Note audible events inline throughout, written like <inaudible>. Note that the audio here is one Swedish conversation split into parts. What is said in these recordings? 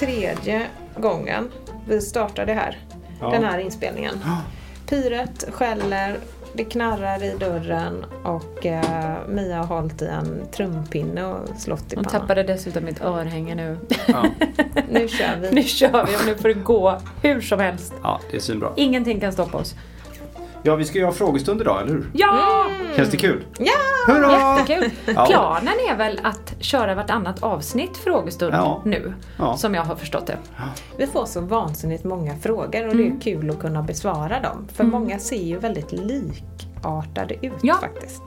tredje gången vi startar det här. Den här inspelningen. Pyret skäller, det knarrar i dörren och eh, Mia har hållit i en trumpinne och slått i Hon pannan. tappade dessutom mitt örhänge nu. Nu kör vi. <laughs> nu kör vi och nu får det gå hur som helst. Ja, det är svinbra. Ingenting kan stoppa oss. Ja, vi ska ju ha frågestund idag, eller hur? Ja! Känns det kul? Ja! Hurra! Jättekul! Ja. Planen är väl att köra vartannat avsnitt frågestund Ja. nu. Ja. Som jag har förstått det. Vi får så vansinnigt många frågor och det Mm. är kul att kunna besvara dem. För många ser ju väldigt likartade ut Ja. faktiskt.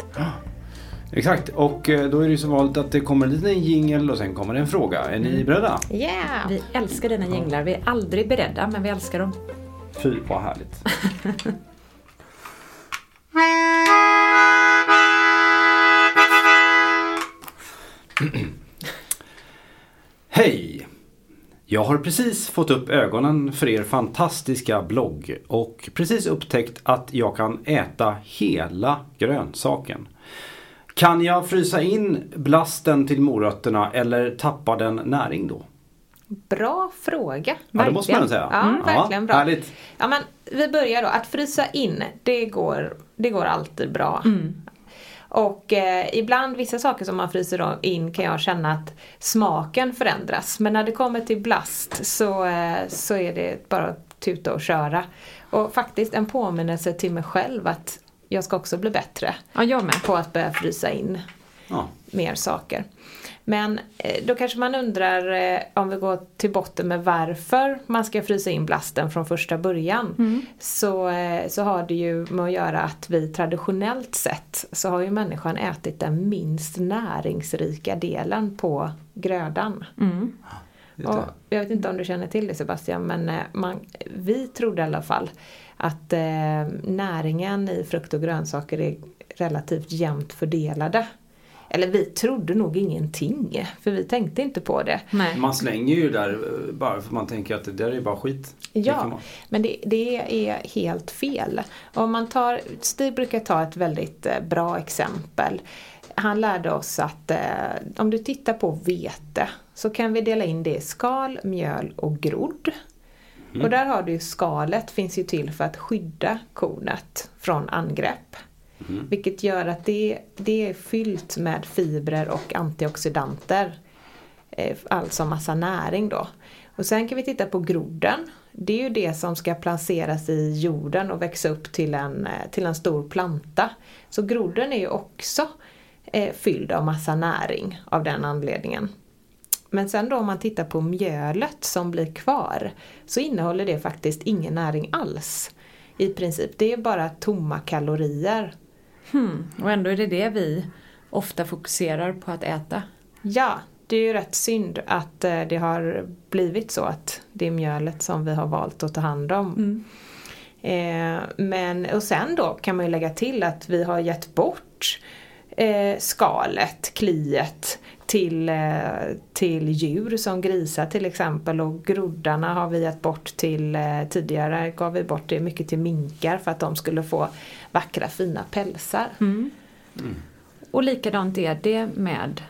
Exakt, och eh, då är det ju som vanligt att det kommer en liten jingel och sen kommer det en fråga. Är ni beredda? Yeah! Vi älskar dina jinglar. Vi är aldrig beredda, men vi älskar dem. Fy, vad härligt. <laughs> Hej! Jag har precis fått upp ögonen för er fantastiska blogg och precis upptäckt att jag kan äta hela grönsaken. Kan jag frysa in blasten till morötterna eller tappar den näring då? Bra fråga. Ja, det måste man säga. Ja, verkligen Ja, bra. härligt. Ja, men vi börjar då. Att frysa in, det går, det går alltid bra. Mm. Och eh, ibland, vissa saker som man fryser in kan jag känna att smaken förändras. Men när det kommer till blast så, eh, så är det bara att tuta och köra. Och faktiskt en påminnelse till mig själv att jag ska också bli bättre Ja, jag med. på att börja frysa in Ja. mer saker. Men eh, då kanske man undrar eh, om vi går till botten med varför man ska frysa in blasten från första början. Så, eh, så har det ju med att göra att vi traditionellt sett så har ju människan ätit den minst näringsrika delen på grödan. Och jag vet inte om du känner till det Sebastian men man, vi trodde i alla fall att eh, näringen i frukt och grönsaker är relativt jämnt fördelade. Eller vi trodde nog ingenting för vi tänkte inte på det. Nej. Man slänger ju där eh, bara för man tänker att det där är bara skit. Ja, men det, det är helt fel. Om man tar, Stig brukar ta ett väldigt eh, bra exempel. Han lärde oss att eh, om du tittar på vete så kan vi dela in det i skal, mjöl och grodd. Och där har du skalet finns ju till för att skydda kornet från angrepp. Mm. Vilket gör att det, det är fyllt med fibrer och antioxidanter. Eh, alltså massa näring då. Och sen kan vi titta på grodden. Det är ju det som ska placeras i jorden och växa upp till en, eh, till en stor planta. Så grodden är ju också eh, fylld av massa näring av den anledningen. Men sen då om man tittar på mjölet som blir kvar så innehåller det faktiskt ingen näring alls. I princip, det är bara tomma kalorier. Och ändå är det det vi ofta fokuserar på att äta. Ja, det är ju rätt synd att eh, det har blivit så att det är mjölet som vi har valt att ta hand om. Eh, men, och sen då kan man ju lägga till att vi har gett bort eh, skalet, kliet till, eh, till djur som grisar till exempel och groddarna har vi gett bort till, eh, tidigare gav vi bort det mycket till minkar för att de skulle få vackra fina pälsar. Och likadant är det med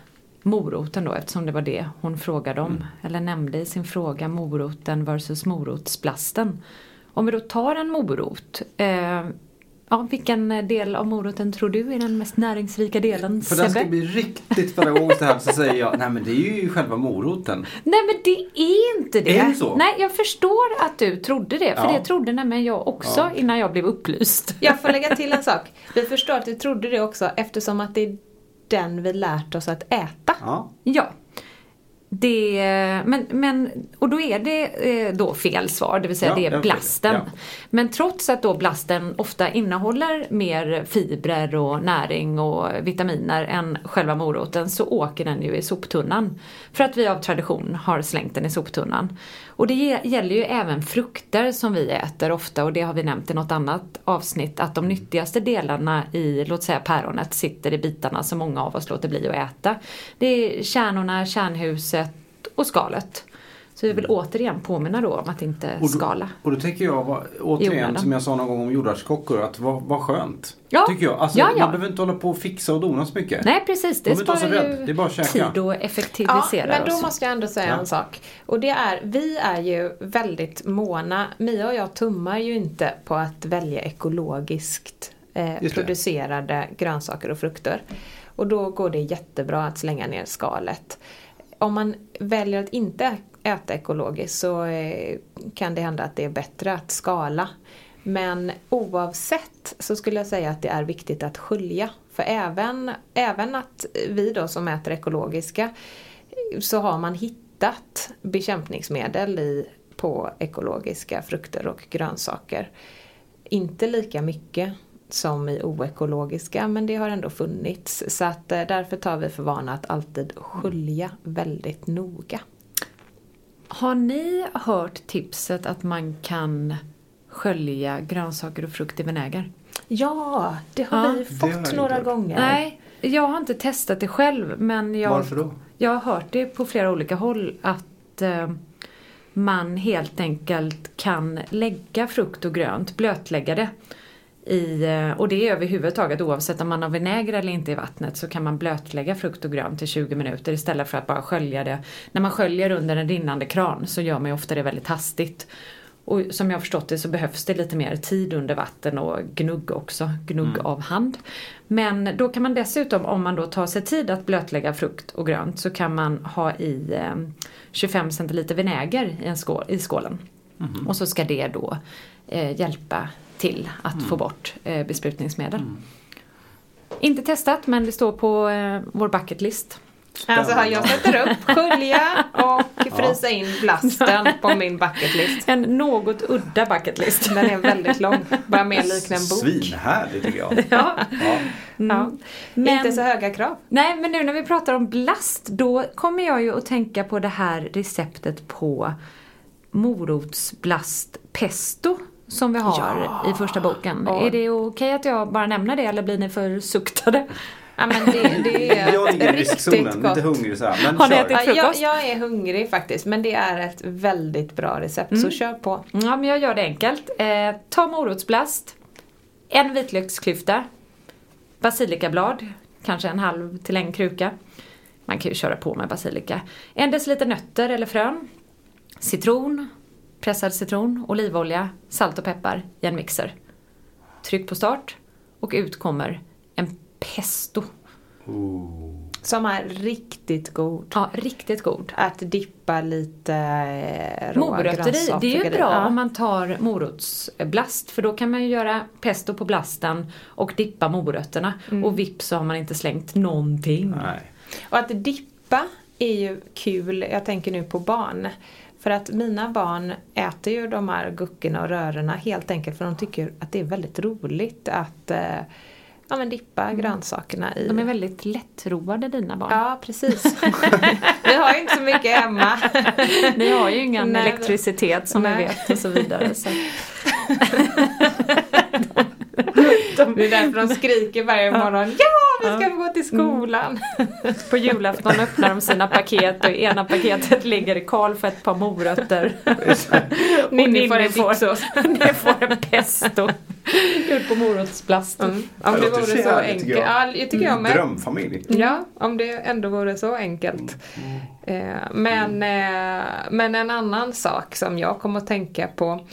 moroten då eftersom det var det hon frågade om. Eller nämnde i sin fråga moroten versus morotsblasten. Om vi då tar en morot. Eh, ja, vilken del av moroten tror du är den mest näringsrika delen? För det här ska bli riktigt pedagogiskt det här så säger jag, nej men det är ju själva moroten. Nej men det är inte det. Är det så? Nej jag förstår att du trodde det. För Ja. det trodde nämligen jag också Ja. innan jag blev upplyst. Jag får lägga till en sak. Vi förstår att du trodde det också eftersom att det är den vi lärt oss att äta. Ja. Ja. Det, men, men, och då är det eh, då fel svar, det vill säga Ja, det är blasten. Ja. Men trots att då blasten ofta innehåller mer fibrer och näring och vitaminer än själva moroten så åker den ju i soptunnan. För att vi av tradition har slängt den i soptunnan. Och det gäller ju även frukter som vi äter ofta och det har vi nämnt i något annat avsnitt att de nyttigaste delarna i, låt säga päronet, sitter i bitarna som många av oss låter bli att äta. Det är kärnorna, kärnhuset och skalet. Så vi vill återigen påminna då om att inte Mm. Och då, skala. och då tänker jag, återigen som jag sa någon gång om jordärtskockor, att vad, vad skönt. Ja. Tycker jag. Alltså, Ja, ja. Man behöver inte hålla på och fixa och dona så mycket. Nej precis, det sparar ju Det är bara att käka. tid och Ja, effektiviserar men då oss. måste jag ändå säga Ja. en sak. Och det är, vi är ju väldigt måna, Mia och jag tummar ju inte på att välja ekologiskt eh, producerade grönsaker och frukter. Och då går det jättebra att slänga ner skalet. Om man väljer att inte äta ekologiskt så eh, kan det hända att det är bättre att skala. Men oavsett så skulle jag säga att det är viktigt att skölja. För även, även att vi då som äter ekologiska så har man hittat bekämpningsmedel i, på ekologiska frukter och grönsaker. Inte lika mycket som i oekologiska men det har ändå funnits. Så att eh, därför tar vi för vana att alltid skölja väldigt noga. Har ni hört tipset att man kan skölja grönsaker och frukt i vinäger? Ja, det har Ja. vi fått några gånger. Nej, jag har inte testat det själv men jag, Varför då? jag har hört det på flera olika håll att eh, man helt enkelt kan lägga frukt och grönt, blötlägga det. I, eh, och det är överhuvudtaget oavsett om man har vinäger eller inte i vattnet så kan man blötlägga frukt och grönt i 20 minuter istället för att bara skölja det. När man sköljer under en rinnande kran så gör man ju ofta det väldigt hastigt. Och som jag har förstått det så behövs det lite mer tid under vatten och gnugg också, gnugg av hand. Men då kan man dessutom, om man då tar sig tid att blötlägga frukt och grönt så kan man ha i eh, 25 centiliter vinäger i, en skål, i skålen. Och så ska det då eh, hjälpa till att få bort eh, besprutningsmedel. Inte testat men det står på eh, vår bucketlist. Alltså jag sätter upp skölja och <laughs> frysa in blasten på min bucketlist. En något udda bucketlist. Den är väldigt lång, bara mer likna en bok. Svinhärligt tycker jag. <laughs> ja. Ja. Ja. Men- Inte så höga krav. Nej, men nu när vi pratar om blast, då kommer jag ju att tänka på det här receptet på morotsblast pesto som vi har i första boken. Och- Är det okej att jag bara nämner det eller blir ni för suktade? Ja men det, det <laughs> är Jag ligger i riktigt riskzonen, lite hungrig så här. Men Har ni kör. ätit- Ja, jag, frukost? jag är hungrig faktiskt men det är ett väldigt bra recept så kör på. Ja, men jag gör det enkelt. Eh, ta morotsblast, en vitlöksklyfta, basilikablad, kanske en halv till en kruka. Man kan ju köra på med basilika. En deciliter nötter eller frön, citron, pressad citron, olivolja, salt och peppar i en mixer. Tryck på start och ut kommer en pesto. Som är riktigt god. Ja, riktigt god. Att dippa lite eh, råa Morötter i, det är ju bra Ja. om man tar morotsblast för då kan man ju göra pesto på blasten och dippa morötterna Mm. och vips så har man inte slängt någonting. Nej. Och att dippa är ju kul, jag tänker nu på barn. För att mina barn äter ju de här guckorna och rörorna helt enkelt för de tycker att det är väldigt roligt att eh, ja, men dippa grönsakerna i. De är väldigt lättroade dina barn. Ja, precis. <laughs> Vi har ju inte så mycket hemma. <laughs> Ni har ju ingen Nej. elektricitet som Nej. vi vet och så vidare. Så. <laughs> Det är därför de skriker varje morgon Ja, vi ska få gå till skolan. <laughs> På julafton öppnar de sina paket och i ena paketet ligger Karl för ett par morötter. <laughs> och Ninni får en. <laughs> Ninni får en pesto. Ut på morotsblasten. Mm. Om det Det vore så enkelt. jag. Ja, det tycker jag med. Drömfamilj. Ja, om det ändå vore så enkelt. Eh, Men, eh, men en annan sak som jag kommer att tänka på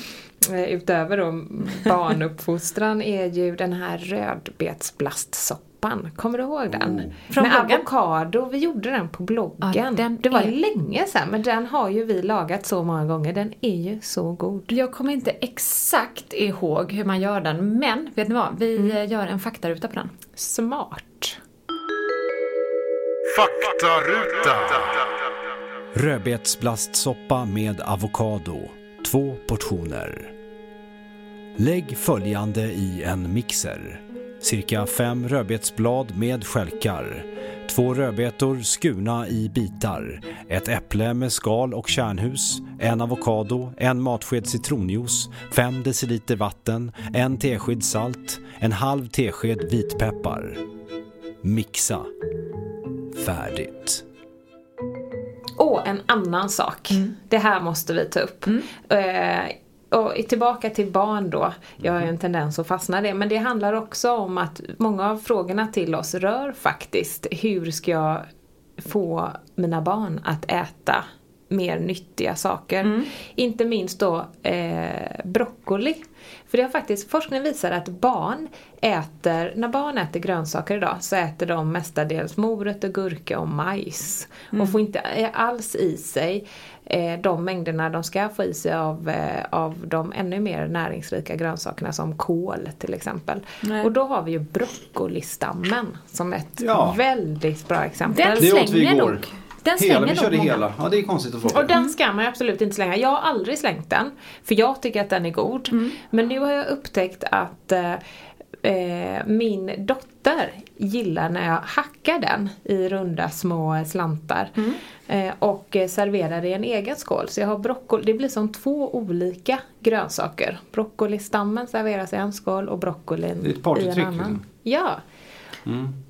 utöver då barnuppfostran <laughs> är ju den här rödbetsblastsoppan. Kommer du ihåg den? Från Med bloggen? avokado, vi gjorde den på bloggen. Ja, den det var är- länge sedan men den har ju vi lagat så många gånger. Den är ju så god. Jag kommer inte exakt ihåg hur man gör Mm. eh, den, men vet ni vad? Vi gör en faktaruta på den. Mm. Mm. Smart. Faktaruta. Rödbetsblastsoppa med avokado. Två portioner. Lägg följande i en mixer. Cirka fem rödbetsblad med skälkar. Två rödbetor skurna i bitar. Ett äpple med skal och kärnhus. En avokado. En matsked citronjuice. Fem deciliter vatten. En tesked salt. En halv tesked vitpeppar. Mixa. Färdigt. Och en annan sak. Det här måste vi ta upp. Eh, och tillbaka till barn då. Jag har ju en tendens att fastna i det. Men det handlar också om att många av frågorna till oss rör faktiskt hur ska jag få mina barn att äta mer nyttiga saker. Inte minst då eh, broccoli. För det har faktiskt, forskning visar att barn äter, när barn äter grönsaker idag så äter de mestadels morötter, gurka och majs. Och får inte eh, alls i sig eh, de mängderna de ska få i sig av, eh, av de ännu mer näringsrika grönsakerna som kål till exempel. Nej. Och då har vi ju broccolistammen som ett Ja. väldigt bra exempel. Den Det åt vi slänger igår. nog. Den Hela, slänger vi körde många. hela. Ja, det är konstigt att fråga. Och den ska man absolut inte slänga. Jag har aldrig slängt den. För jag tycker att den är god. Men nu har jag upptäckt att eh, eh, min dotter gillar när jag hackar den i runda små slantar. Eh, och serverar i en egen skål. Så jag har broccoli, det blir som två olika grönsaker. Broccolistammen serveras i en skål och broccolin Det är ett i partytrick, en annan. liksom. Ja.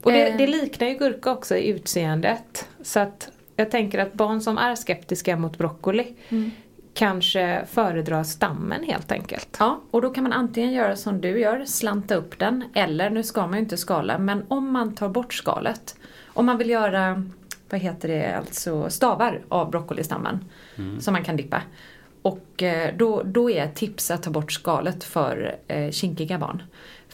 Och det, Eh. det liknar ju gurka också i utseendet. Så att jag tänker att barn som är skeptiska mot broccoli kanske föredrar stammen helt enkelt. Ja, och då kan man antingen göra som du gör, slanta upp den, eller nu ska man ju inte skala, men om man tar bort skalet, om man vill göra, vad heter det, alltså stavar av broccolistammen som man kan dippa. Och eh, då, då är ett tips att ta bort skalet för eh, kinkiga barn.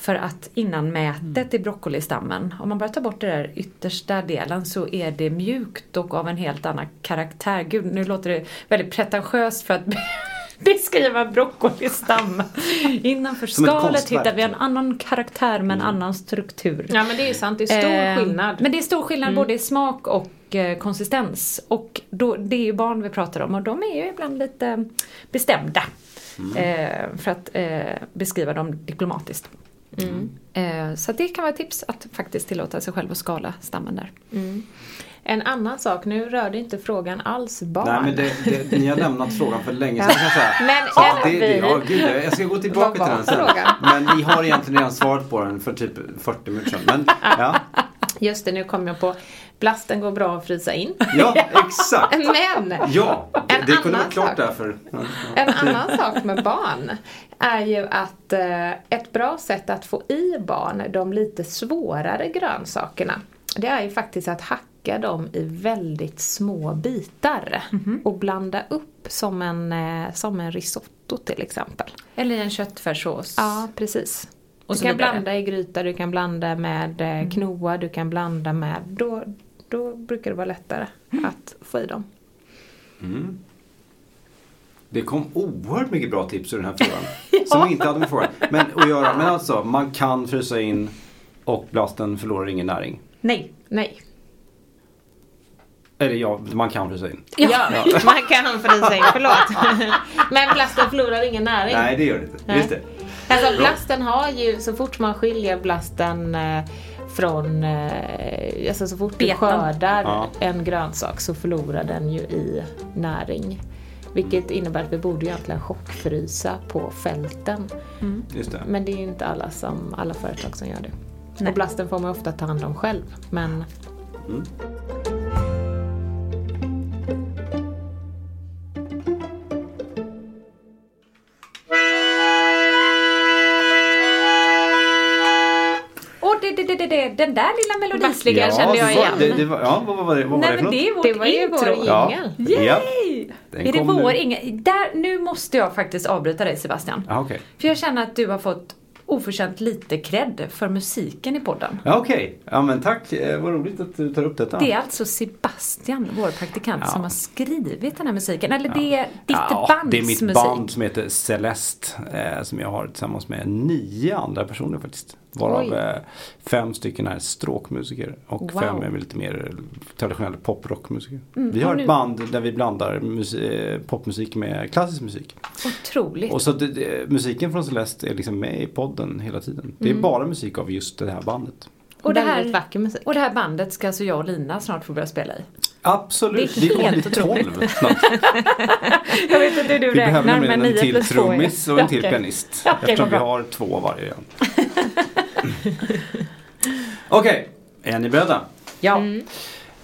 För att innan mätet i broccolistammen, om man bara tar bort den där yttersta delen så är det mjukt och av en helt annan karaktär. Gud, nu låter det väldigt pretentiöst för att <laughs> beskriva broccolistam. Innanför skalet hittar vi en annan karaktär med en annan struktur. Ja men det är sant, det är stor Eh, skillnad. Men det är stor skillnad både i smak och eh, konsistens. Och då, det är ju barn vi pratar om och de är ju ibland lite bestämda. Eh, för att eh, beskriva dem diplomatiskt. Eh, så det kan vara ett tips att faktiskt tillåta sig själv att skala stammen där. En annan sak, nu rörde inte frågan alls barn. Nej men det, det, ni har lämnat frågan för länge sedan kan jag säga. <laughs> Men Så en- det, det, vi- ja, gud, jag ska gå tillbaka till den sen. frågan? Men ni har egentligen redan svarat på den för typ 40 minuter sedan. Men, ja, Just det, nu kom jag på. Blasten går bra att frysa in. ja, exakt. <laughs> Men Ja, det, En det kunde annan vara klart sak. därför. En annan sak med barn är ju att eh, ett bra sätt att få i barn de lite svårare grönsakerna det är ju faktiskt att hacka dem i väldigt små bitar och blanda upp som en, eh, som en risotto till exempel. Eller en köttfärssås. Ja, precis. Och du kan vidare. blanda i gryta, du kan blanda med eh, knoa, du kan blanda med... Då, då brukar det vara lättare att få i dem. Det kom oerhört mycket bra tips ur den här frågan. <laughs> Som inte hade med frågan. Men, att göra, men alltså, man kan frysa in och blasten förlorar ingen näring. Nej. Nej. Eller ja, man kan frysa in. Ja, <laughs> man kan frysa in, förlåt. <laughs> Men blasten förlorar ingen näring. Nej, det gör det inte. Nej. Just det. Alltså blasten har ju, så fort man skiljer blasten eh, från, eh, alltså så fort du Betan. skördar Ja. en grönsak så förlorar den ju i näring. Vilket innebär att vi borde ju egentligen chockfrysa på fälten. Just det. Men det är ju inte alla, som, alla företag som gör det. Nej. Och blasten får man ofta ta hand om själv. Men Och den där lilla melodislingan Ja, kände jag var, igen. det, det var, ja, vad var det, vad var Nej det för men det något? är vårt det var ju intro. vår Ja. jingel. Ja. Yay! Den Är det vår nu. ingen? Där, nu måste jag faktiskt avbryta dig Sebastian. Ja, okej. För jag känner att du har fått oförtjänt lite cred för musiken i podden. Ja, okej. Ja, men tack. Eh, vad roligt att du tar upp detta. Det är alltså Sebastian, vår praktikant, Ja. som har skrivit den här musiken. Eller det är ditt Ja, bands det är mitt musik. band som heter Celeste. Eh, som jag har tillsammans med nio andra personer faktiskt. Varav Oj. eh, fem stycken är stråkmusiker och Wow. fem är lite mer traditionella poprockmusiker. Mm, Vi har nu- ett band där vi blandar eh, popmusik med klassisk musik. Otroligt. Och så det, det, musiken från Celeste är liksom med i podden hela tiden. Det är Mm. bara musik av just det här bandet. och, det här, vacker musik. och det här bandet ska alltså jag och Lina snart få börja spela i. Absolut, Det är vi kommer bli helt otroligt. 12 <laughs> snart. Jag vet inte hur du Vi behöver räknar men en 9 till plus 2 är... trummis och en till pianist. Okej, eftersom vi har två varje <laughs> Okej, är ni beredda? Ja.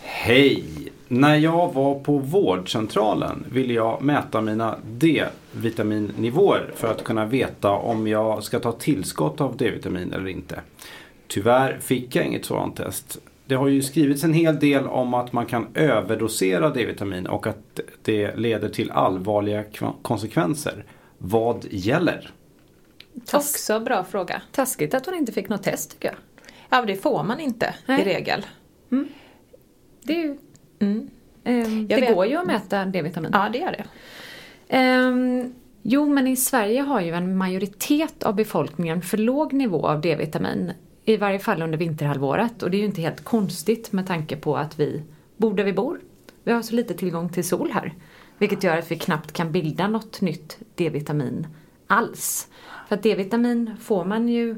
Hej! När jag var på vårdcentralen ville jag mäta mina D-vitaminnivåer för att kunna veta om jag ska ta tillskott av D-vitamin eller inte. Tyvärr fick jag inget sådant test. Det har ju skrivits en hel del om att man kan överdosera D-vitamin och att det leder till allvarliga konsekvenser. Vad gäller? Tas- Också bra fråga. Taskigt att hon inte fick något test tycker jag. Ja, det får man inte Nej. i regel. Det, är ju, Mm. Jag det vet. går ju att mäta D-vitamin. Ja, det gör det. Ehm, jo, men i Sverige har ju en majoritet av befolkningen för låg nivå av D-vitamin. I varje fall under vinterhalvåret. Och det är ju inte helt konstigt med tanke på att vi bor där vi bor. Vi har så lite tillgång till sol här. Vilket gör att vi knappt kan bilda något nytt D-vitamin alls. För att D-vitamin får man ju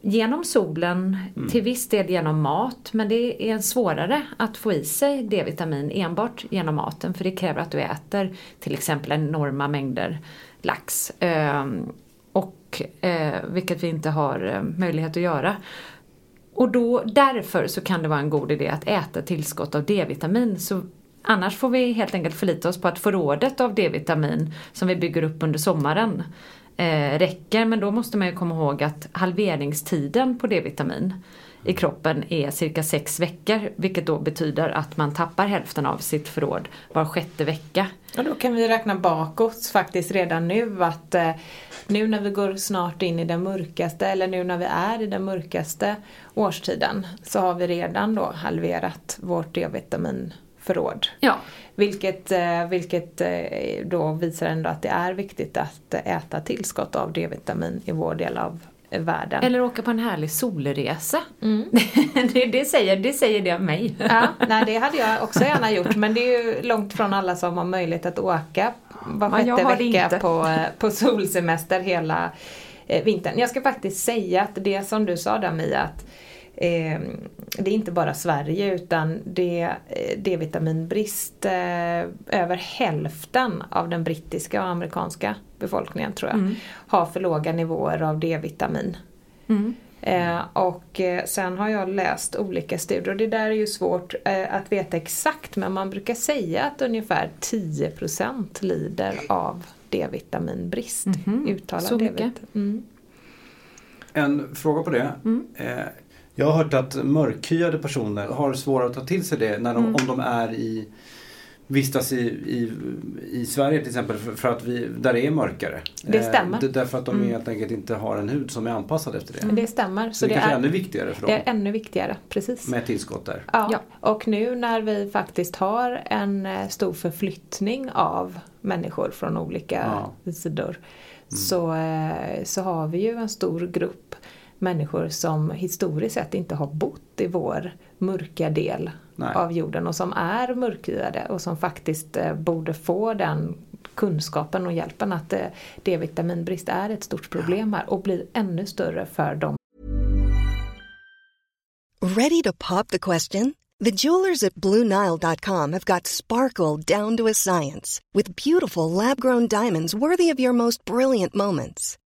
genom solen, till viss del genom mat, men det är svårare att få i sig D-vitamin enbart genom maten för det kräver att du äter till exempel enorma mängder lax. Ehm, och, eh, vilket vi inte har eh, möjlighet att göra. Och då, därför så kan det vara en god idé att äta tillskott av D-vitamin. Så annars får vi helt enkelt förlita oss på att förrådet av D-vitamin som vi bygger upp under sommaren eh, räcker. Men då måste man ju komma ihåg att halveringstiden på D-vitamin i kroppen är cirka sex veckor. Vilket då betyder att man tappar hälften av sitt förråd var sjätte vecka. Och då kan vi räkna bakåt faktiskt redan nu att eh, nu när vi går snart in i den mörkaste eller nu när vi är i den mörkaste årstiden så har vi redan då halverat vårt D-vitaminförråd. Ja, Vilket, eh, vilket eh, då visar ändå att det är viktigt att äta tillskott av D-vitamin i vår del av världen. eller åka på en härlig solresa. <laughs> det, det, säger, det säger det om mig. Ja, nej, det hade jag också gärna gjort men det är ju långt från alla som har möjlighet att åka var sjätte vecka på, eh, på solsemester hela vintern. Jag ska faktiskt säga att det som du sa där Mia, att eh, det är inte bara Sverige utan det eh, D-vitaminbrist eh, över hälften av den brittiska och amerikanska befolkningen tror jag har för låga nivåer av D-vitamin. Eh, och sen har jag läst olika studier och det där är ju svårt att veta exakt men man brukar säga att ungefär 10% lider av D-vitaminbrist. Uttalad Så mycket? D-vitamin. Mm. En fråga på det. Eh, jag har hört att mörkhyade personer har svårare att ta till sig det när de, om de är i vistas i, i, i Sverige till exempel för, att vi, där det är mörkare. Det stämmer. d- därför att de helt enkelt inte har en hud som är anpassad efter det. Men det stämmer. Så det, kanske är ännu viktigare för det dem är ännu viktigare, precis. med tillskott där. Ja. Ja. och nu när vi faktiskt har en eh, stor förflyttning av människor från olika sidor så, eh, så har vi ju en stor grupp människor som historiskt sett inte har bott i vår mörka del Nej. av jorden och som är mörkhyade och som faktiskt eh, borde få den kunskapen och hjälpen att eh, D-vitaminbrist är ett stort problem här och blir ännu större för de Ready to pop the question? The jewelers at BlueNile.com have got sparkle down to a science with beautiful lab grown diamonds worthy of your most brilliant moments.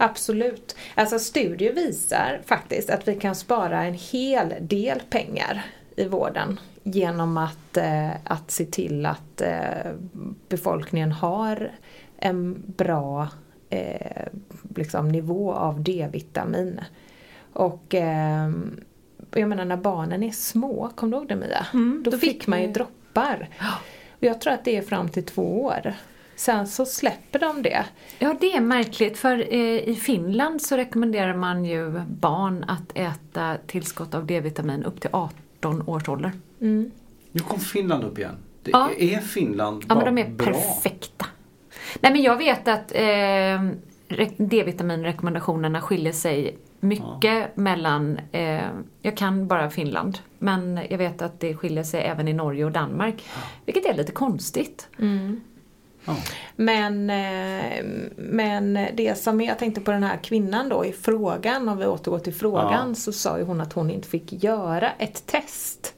Absolut. Alltså studier visar faktiskt att vi kan spara en hel del pengar i vården genom att, eh, att se till att eh, befolkningen har en bra eh, liksom nivå av D-vitamin. Och eh, jag menar när barnen är små, kommer du ihåg det Mia? då, då fick man ju droppar. Och jag tror att det är fram till två år. Sen så släpper de det. Ja, det är märkligt för eh, i Finland så rekommenderar man ju barn att äta tillskott av D-vitamin upp till 18 års ålder. Nu kom Finland upp igen. Det Ja. Är Finland Ja, bara men de är bra? perfekta. Nej, men jag vet att eh, re- D-vitaminrekommendationerna skiljer sig mycket mellan, eh, jag kan bara Finland, men jag vet att det skiljer sig även i Norge och Danmark. Vilket är lite konstigt. Ja. Men, eh, men det som jag tänkte på den här kvinnan då i frågan, om vi återgår till frågan, Ja. så sa ju hon att hon inte fick göra ett test.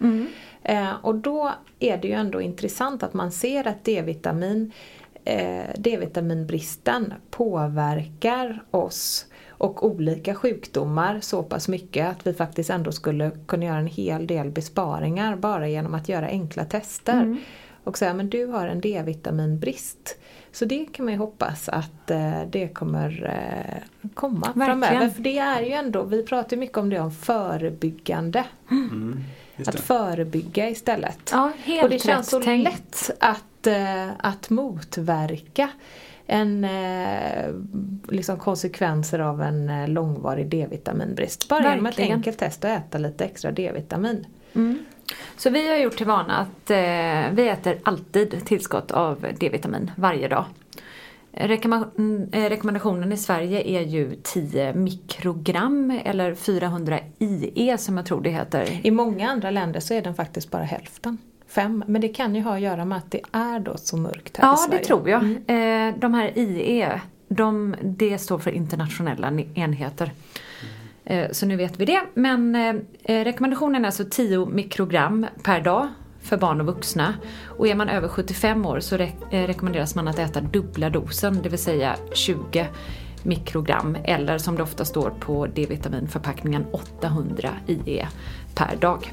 Eh, och då är det ju ändå intressant att man ser att D-vitamin, eh, D-vitaminbristen påverkar oss och olika sjukdomar så pass mycket att vi faktiskt ändå skulle kunna göra en hel del besparingar bara genom att göra enkla tester. Och säga, men du har en D-vitaminbrist. Så det kan man ju hoppas att eh, det kommer eh, komma Verkligen. framöver. För det är ju ändå, vi pratar ju mycket om det om förebyggande. Just Att förebygga istället. Ja, helt Och det känns rätt så tänkt. lätt att, eh, att motverka en, liksom konsekvenser av en långvarig D-vitaminbrist. Bara genom ett enkelt test och äta lite extra D-vitamin. Så vi har gjort till vana att eh, vi äter alltid tillskott av D-vitamin varje dag. Rekommend- mm, eh, rekommendationen i Sverige är ju 10 mikrogram eller 400 IE som jag tror det heter. I många andra länder så är den faktiskt bara hälften. Fem. Men det kan ju ha att göra med att det är då så mörkt här i Ja, Sverige. det tror jag. Eh, de här IE, de, det står för internationella enheter. Eh, så nu vet vi det. Men eh, eh, rekommendationen är alltså 10 mikrogram per dag för barn och vuxna. Och är man över 75 år så re- rekommenderas man att äta dubbla dosen, det vill säga 20 mikrogram eller som det ofta står på D-vitaminförpackningen 800 IE per dag.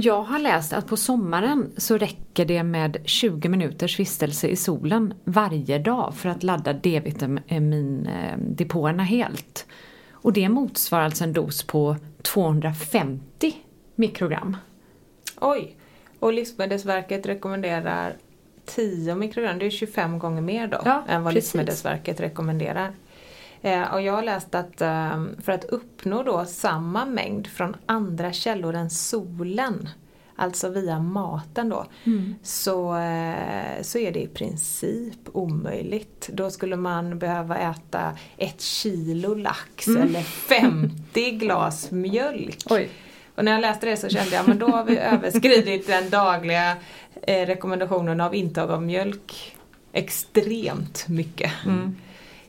Jag har läst att på sommaren så räcker det med 20 minuters vistelse i solen varje dag för att ladda D-vitamindepåerna helt. Och det motsvarar alltså en dos på 250 mikrogram. Oj! Och Livsmedelsverket rekommenderar 10 mikrogram, det är 25 gånger mer då Ja, än vad precis. Livsmedelsverket rekommenderar. Eh, och jag har läst att eh, för att uppnå då samma mängd från andra källor än solen, alltså via maten då, Mm. så, eh, så är det i princip omöjligt. Då skulle man behöva äta ett kilo lax eller 50 <laughs> glas mjölk. Mm. Oj. Och när jag läste det så kände jag men då har vi <laughs> överskridit den dagliga eh, rekommendationen av intag av mjölk extremt mycket.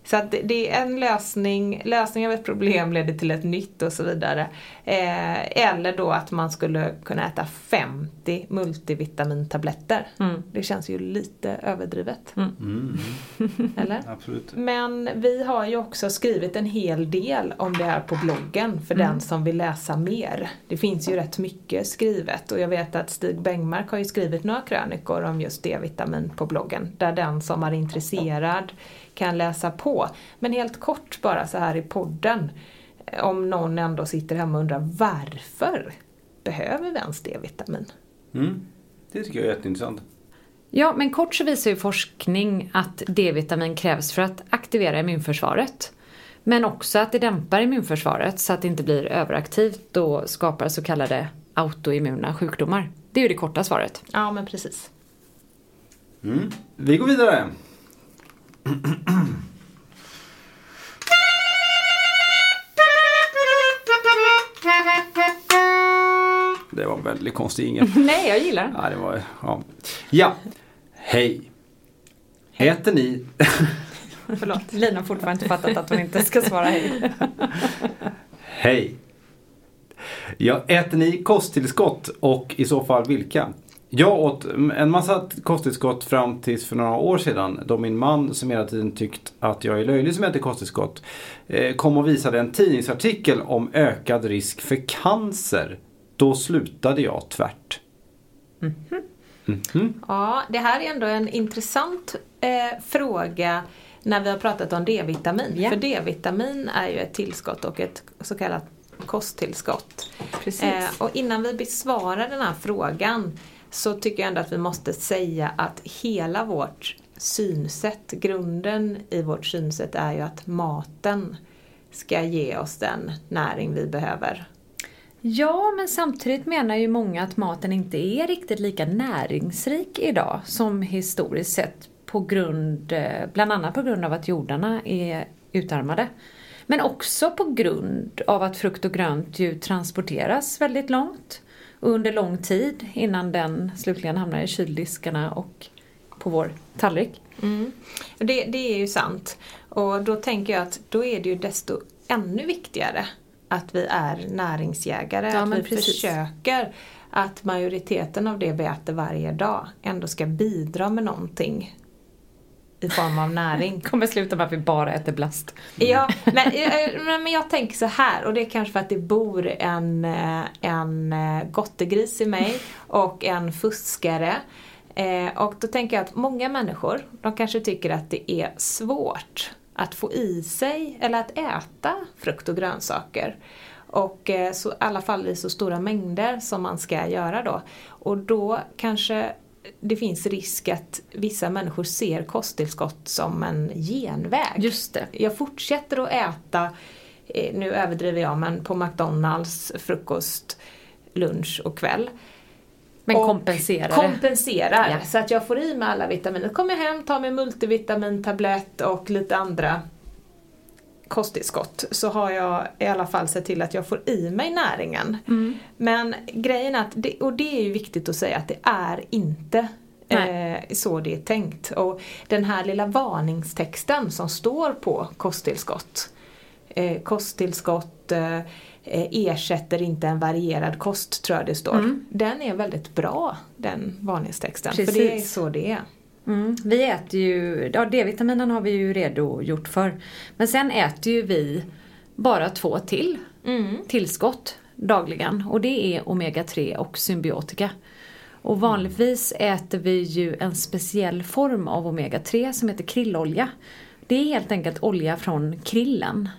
Så att det, är en lösning, lösning av ett problem leder till ett nytt och så vidare. Eh, eller då att man skulle kunna äta 50 multivitamintabletter. Det känns ju lite överdrivet. <laughs> Eller? Absolut. Men vi har ju också skrivit en hel del om det här på bloggen för den som vill läsa mer. Det finns ju rätt mycket skrivet och jag vet att Stig Bengmark har ju skrivit några krönikor om just D-vitamin på bloggen. Där den som är intresserad kan läsa på. Men helt kort bara så här i podden. Om någon ändå sitter hemma och undrar varför behöver vi ens D-vitamin? Mm. Det tycker jag är jätteintressant. Ja, men kort så visar ju forskning att D-vitamin krävs för att aktivera immunförsvaret. Men också att det dämpar immunförsvaret så att det inte blir överaktivt och skapar så kallade autoimmuna sjukdomar. Det är ju det korta svaret. Ja men precis. Mm. Vi går vidare. <clears throat> Det var en väldigt konstig ingen. <laughs> Nej, jag gillar den. Ja, det var, ja. ja. Hej. Äter ni... <laughs> Förlåt, Lina har fortfarande inte fattat att hon inte ska svara hej. <laughs> Hej. Ja, äter ni kosttillskott och i så fall vilka? Jag åt en massa kosttillskott fram tills för några år sedan då min man som hela tiden tyckt att jag är löjlig som äter kosttillskott eh, kom och visade en tidningsartikel om ökad risk för cancer. Då slutade jag tvärt. Mhm. Ja, det här är ändå en intressant eh, fråga när vi har pratat om D-vitamin. Ja. För D-vitamin är ju ett tillskott och ett så kallat kosttillskott. Precis. Eh, och innan vi besvarar den här frågan så tycker jag ändå att vi måste säga att hela vårt synsätt, grunden i vårt synsätt är ju att maten ska ge oss den näring vi behöver. Ja, men samtidigt menar ju många att maten inte är riktigt lika näringsrik idag som historiskt sett på grund, eh, bland annat på grund av att jordarna är utarmade. Men också på grund av att frukt och grönt ju transporteras väldigt långt och under lång tid innan den slutligen hamnar i kyldiskarna och på vår tallrik. Mm. Det, det är ju sant. Och då tänker jag att då är det ju desto ännu viktigare att vi är näringsjägare. Ja, att vi precis. försöker att majoriteten av det vi äter varje dag ändå ska bidra med någonting i form av näring. <laughs> kommer sluta med att vi bara äter blast. Ja, men, eh, men men jag tänker så här och det är kanske för att det bor en, eh, en eh, gottegris i mig och en fuskare. Eh, Och då tänker jag att många människor, de kanske tycker att det är svårt att få i sig eller att äta frukt och grönsaker. Och eh, så, i alla fall i så stora mängder som man ska göra då. Och då kanske det finns risk att vissa människor ser kosttillskott som en genväg. Just det. Jag fortsätter att äta, eh, nu överdriver jag, men på McDonalds frukost, lunch och kväll. Men kompenserar. Kompenserar, Ja. så att jag får i mig alla vitaminer. Kommer jag hem, tar min multivitamintablett och lite andra kosttillskott så har jag i alla fall sett till att jag får i mig näringen. Mm. Men grejen är att, det, och det är ju viktigt att säga att det är inte eh, så det är tänkt. Och den här lilla varningstexten som står på kosttillskott. Eh, kosttillskott eh, ersätter inte en varierad kost tror jag det står. Mm. Den är väldigt bra den varningstexten. För Precis. det är så det är. Mm. Vi äter ju, ja D-vitaminen har vi ju redogjort för. Men sen äter ju vi bara två till tillskott dagligen och det är omega-3 och symbiotika. Och vanligtvis äter vi ju en speciell form av omega-3 som heter krillolja. Det är helt enkelt olja från krillen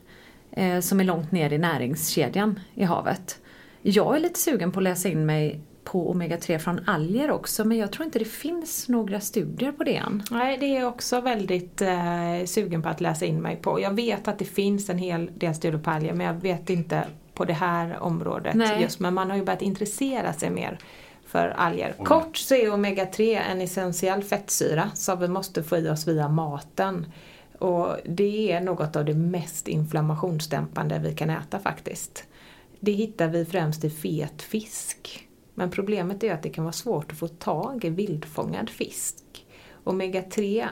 eh, som är långt ner i näringskedjan i havet. Jag är lite sugen på att läsa in mig på omega-3 från alger också men jag tror inte det finns några studier på det än. Nej, det är jag också väldigt eh, sugen på att läsa in mig på. Jag vet att det finns en hel del studier på alger men jag vet inte på det här området Nej. just. Men man har ju börjat intressera sig mer för alger. Kort så är omega-3 en essentiell fettsyra som vi måste få i oss via maten. Och det är något av det mest inflammationsdämpande vi kan äta faktiskt. Det hittar vi främst i fet fisk. Men problemet är att det kan vara svårt att få tag i vildfångad fisk. Omega-3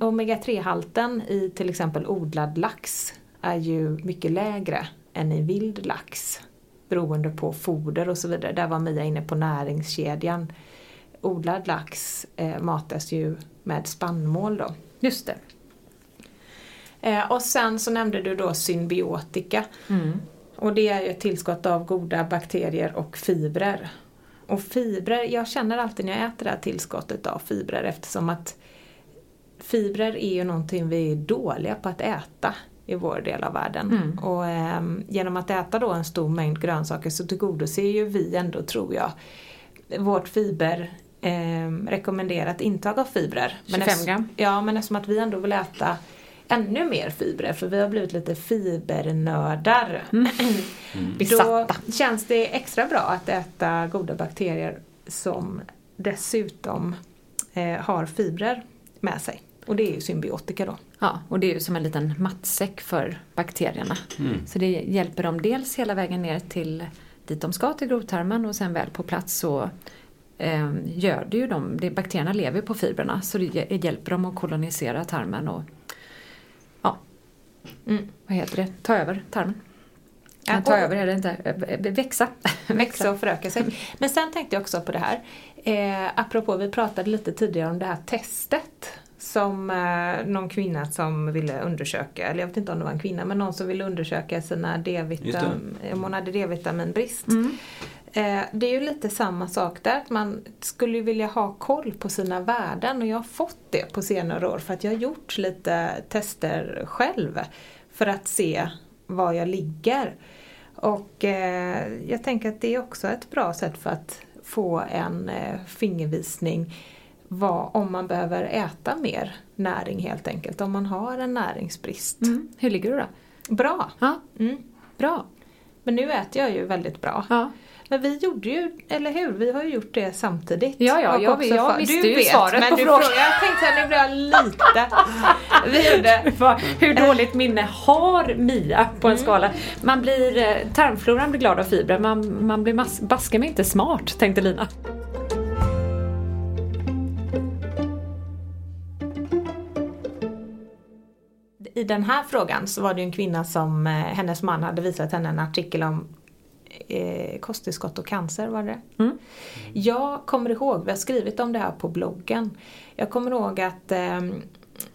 Omega-3-halten i till exempel odlad lax är ju mycket lägre än i vild lax. Beroende på foder och så vidare. Där var Mia inne på näringskedjan. Odlad lax eh, matas ju med spannmål då. Just det. Eh, och sen så nämnde du då symbiotika. Och det är ju ett tillskott av goda bakterier och fibrer. Och fibrer, jag känner alltid när jag äter det här tillskottet av fibrer eftersom att fibrer är ju någonting vi är dåliga på att äta i vår del av världen. Och ehm, genom att äta då en stor mängd grönsaker så tillgodoser ju vi ändå, tror jag, vårt fiber ehm, rekommenderat intag av fibrer. 25 ess- gram. Ja, men eftersom att vi ändå vill äta ännu mer fibrer för vi har blivit lite fibernördar. <clears throat> Besatta. Då känns det extra bra att äta goda bakterier som dessutom eh, har fibrer med sig. Och det är ju symbiotika då. Ja, och det är ju som en liten matsäck för bakterierna. Så det hjälper dem dels hela vägen ner till dit de ska, till grovtarmen och sen väl på plats så eh, gör det ju de, det, bakterierna lever ju på fibrerna så det hj- hjälper dem att kolonisera tarmen och Mm. vad heter det, ta över tarmen. Ja, ta över är det inte, växa. <laughs> växa och föröka sig. Men sen tänkte jag också på det här, eh, apropå vi pratade lite tidigare om det här testet som eh, någon kvinna som ville undersöka, eller jag vet inte om det var en kvinna, men någon som ville undersöka sina D-vitamin, om hon hade D-vitaminbrist. Mm. Eh, det är ju lite samma sak där, att man skulle vilja ha koll på sina värden och jag har fått det på senare år för att jag har gjort lite tester själv för att se var jag ligger. Och eh, jag tänker att det är också ett bra sätt för att få en eh, fingervisning vad, om man behöver äta mer näring helt enkelt, om man har en näringsbrist. Mm. Hur ligger du då? Bra! Ja, Mm. bra. Men nu äter jag ju väldigt bra. Ja. Men vi gjorde ju, eller hur? Vi har ju gjort det samtidigt. Ja, ja, jag- jag för- visste du ju vet, svaret men på du frågan. frågar- Jag tänkte att nu blir jag lite... Vi gjorde... <laughs> Hur dåligt minne har Mia på Mm. en skala? Man blir, eh, tarmfloran blir glad av fibrer, man, man blir mas- baske mig inte smart, tänkte Lina. I den här frågan så var det ju en kvinna som eh, hennes man hade visat henne en artikel om eh, kosttillskott och cancer var det Mm. Jag kommer ihåg, vi har skrivit om det här på bloggen. Jag kommer ihåg att eh,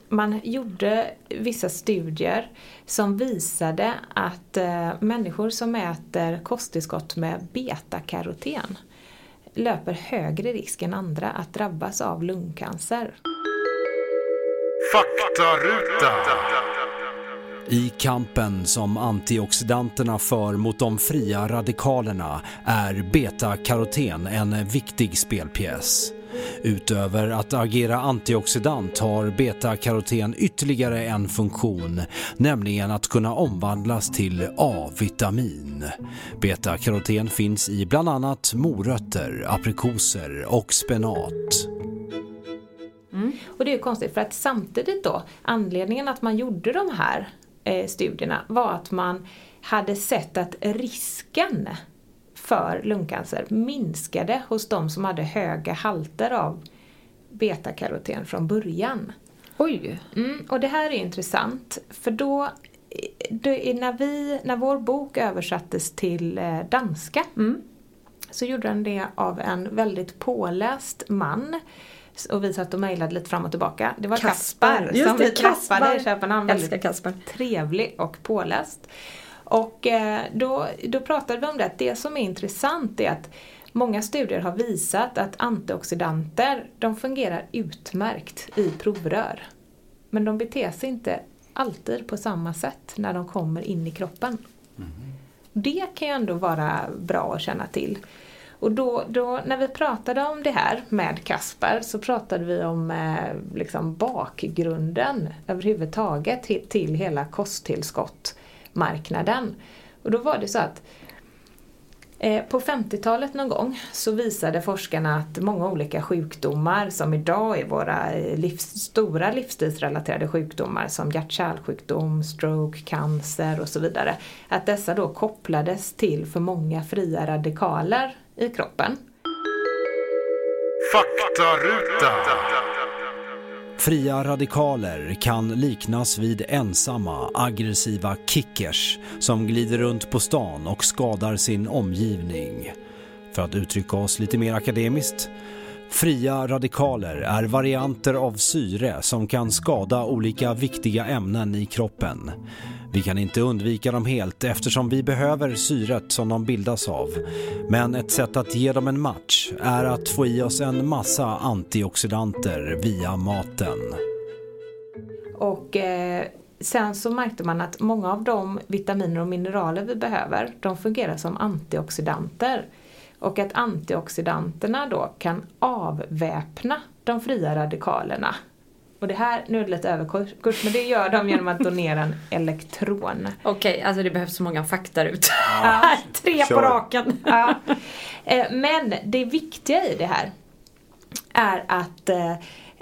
man gjorde vissa studier som visade att eh, människor som äter kosttillskott med betakaroten löper högre risk än andra att drabbas av lungcancer. Faktaruta. I kampen som antioxidanterna för mot de fria radikalerna är betakaroten en viktig spelpjäs. Utöver att agera antioxidant har betakaroten ytterligare en funktion, nämligen att kunna omvandlas till A-vitamin. Betakaroten finns i bland annat morötter, aprikoser och spenat. Mm. Och det är ju konstigt för att samtidigt då, anledningen att man gjorde de här studierna var att man hade sett att risken för lungcancer minskade hos de som hade höga halter av betakaroten från början. Oj! Mm, och det här är intressant för då, det när, vi, när vår bok översattes till eh, danska så gjorde den det av en väldigt påläst man och vi satt och mejlade lite fram och tillbaka. Det var Kaspar. Kaspar, Just som det, vi träffade Kaspar. i Köpenhamn. Älskar Väldigt Kaspar. trevlig och påläst. Och eh, då, då pratade vi om det att det som är intressant är att många studier har visat att antioxidanter de fungerar utmärkt i provrör. Men de beter sig inte alltid på samma sätt när de kommer in i kroppen. Det kan ju ändå vara bra att känna till. Och då, då, när vi pratade om det här med Kasper så pratade vi om eh, liksom bakgrunden överhuvudtaget till, till hela kosttillskottmarknaden. Och då var det så att eh, Eh, på 50-talet någon gång så visade forskarna att många olika sjukdomar som idag är våra eh, livs, stora livsstilsrelaterade sjukdomar som hjärt-kärlsjukdom, stroke, cancer och så vidare. Att dessa då kopplades till för många fria radikaler i kroppen. Faktaruta. Fria radikaler kan liknas vid ensamma aggressiva kickers som glider runt på stan och skadar sin omgivning. För att uttrycka oss lite mer akademiskt. Fria radikaler är varianter av syre som kan skada olika viktiga ämnen i kroppen. Vi kan inte undvika dem helt eftersom vi behöver syret som de bildas av. Men ett sätt att ge dem en match är att få i oss en massa antioxidanter via maten. Och eh, sen så märkte man att många av de vitaminer och mineraler vi behöver, de fungerar som antioxidanter. Och att antioxidanterna då kan avväpna de fria radikalerna. Och det här, nu är det lite överkurs, men det gör de genom att donera en elektron. Okej, alltså det behövs så många fakta ut. <laughs> Tre kör. på raken. <laughs> Ja. Eh, Men det viktiga i det här är att eh,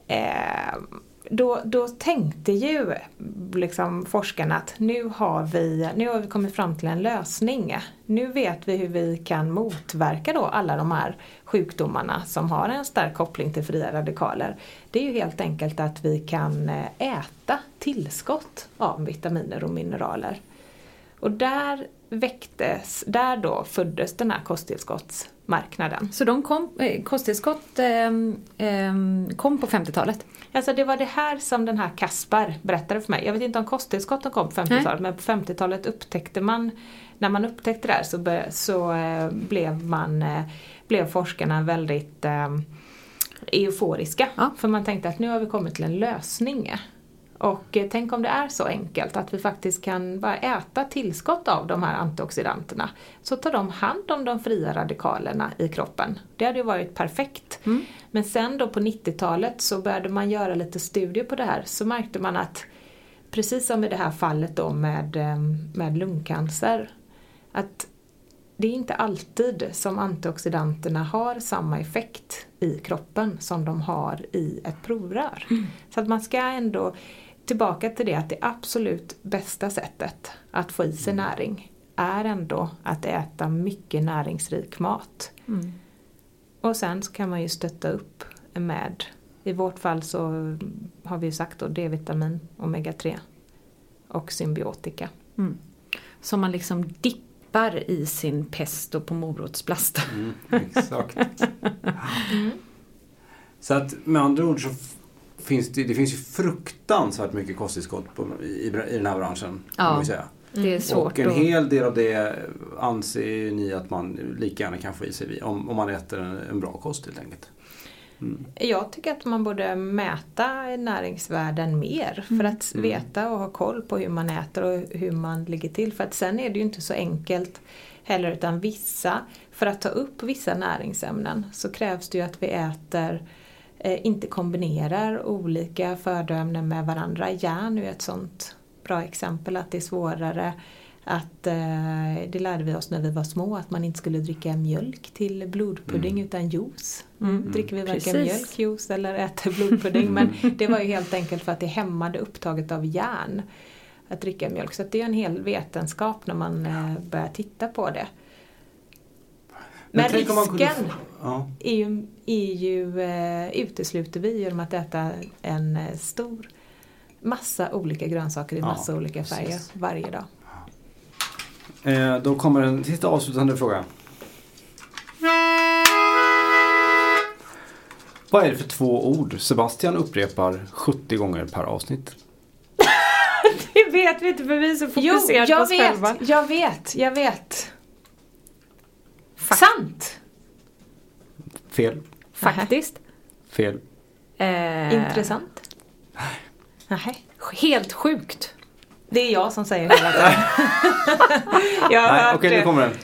eh, då, då tänkte ju liksom forskarna att nu har, vi, nu har vi kommit fram till en lösning. Nu vet vi hur vi kan motverka då alla de här sjukdomarna som har en stark koppling till fria radikaler. Det är ju helt enkelt att vi kan eh, äta tillskott av vitaminer och mineraler. Och där väcktes, där då föddes den här kosttillskottsmarknaden. Så de kom, eh, kosttillskott eh, eh, kom på 50-talet? Alltså det var det här som den här Kaspar berättade för mig. Jag vet inte om kosttillskotten kom på 50-talet men på 50-talet upptäckte man, när man upptäckte det här så, be, så eh, blev man, eh, blev forskarna väldigt eh, euforiska. Ja. För man tänkte att nu har vi kommit till en lösning. Och eh, tänk om det är så enkelt att vi faktiskt kan bara äta tillskott av de här antioxidanterna. Så tar de hand om de fria radikalerna i kroppen. Det hade ju varit perfekt. Mm. Men sen då på 90-talet så började man göra lite studier på det här. Så märkte man att precis som i det här fallet då med, eh, med lungcancer. Att det är inte alltid som antioxidanterna har samma effekt i kroppen som de har i ett provrör. Mm. Så att man ska ändå tillbaka till det att det absolut bästa sättet att få i sig näring är ändå att äta mycket näringsrik mat. Mm. Och sen så kan man ju stötta upp med, i vårt fall så har vi ju sagt då D-vitamin, omega-3 och symbiotika. Mm. Som man liksom dippar i sin pesto på morotsplast. Mm, exakt. mm. <laughs> Så att med andra ord så finns det, det finns ju fruktansvärt mycket kosttillskott i, i den här branschen. Ja, man säga. det är svårt. Och en då. hel del av det anser ni att man lika gärna kan få i sig om, om man äter en, en bra kost helt enkelt. Mm. Jag tycker att man borde mäta näringsvärden mer för mm. att mm. veta och ha koll på hur man äter och hur man ligger till. För att sen är det ju inte så enkelt heller utan vissa, för att ta upp vissa näringsämnen så krävs det ju att vi äter Eh, inte kombinerar olika födoämnen med varandra. Järn är ett sånt bra exempel att det är svårare att, eh, det lärde vi oss när vi var små, att man inte skulle dricka mjölk till blodpudding mm. utan juice. Mm. mm. Dricker vi varken mjölk, juice eller äter blodpudding. Men <laughs> det var ju helt enkelt för att det hämmade upptaget av järn att dricka mjölk. Så det är en hel vetenskap när man eh, börjar titta på det. Men, Men risken kunde... ja. är ju, är ju eh, utesluter vi genom att äta en eh, stor massa olika grönsaker i ja, massa olika färger precis. varje dag. Eh, då kommer en sista avslutande fråga. Vad är det för två ord Sebastian upprepar 70 gånger per avsnitt? <laughs> det vet vi inte för vi är så fokuserade på oss vet, själva. Jag vet, jag vet. Sant! Fel. Faktiskt. Fel. Eh, Intressant. Nej. Helt sjukt. Det är jag som säger hela tiden. <laughs> Okej, okay, nu kommer den.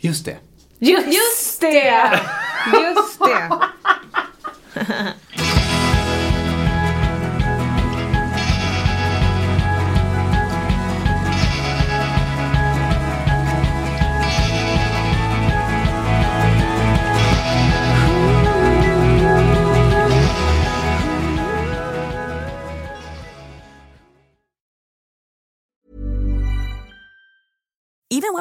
Just det. Just, Just det! Just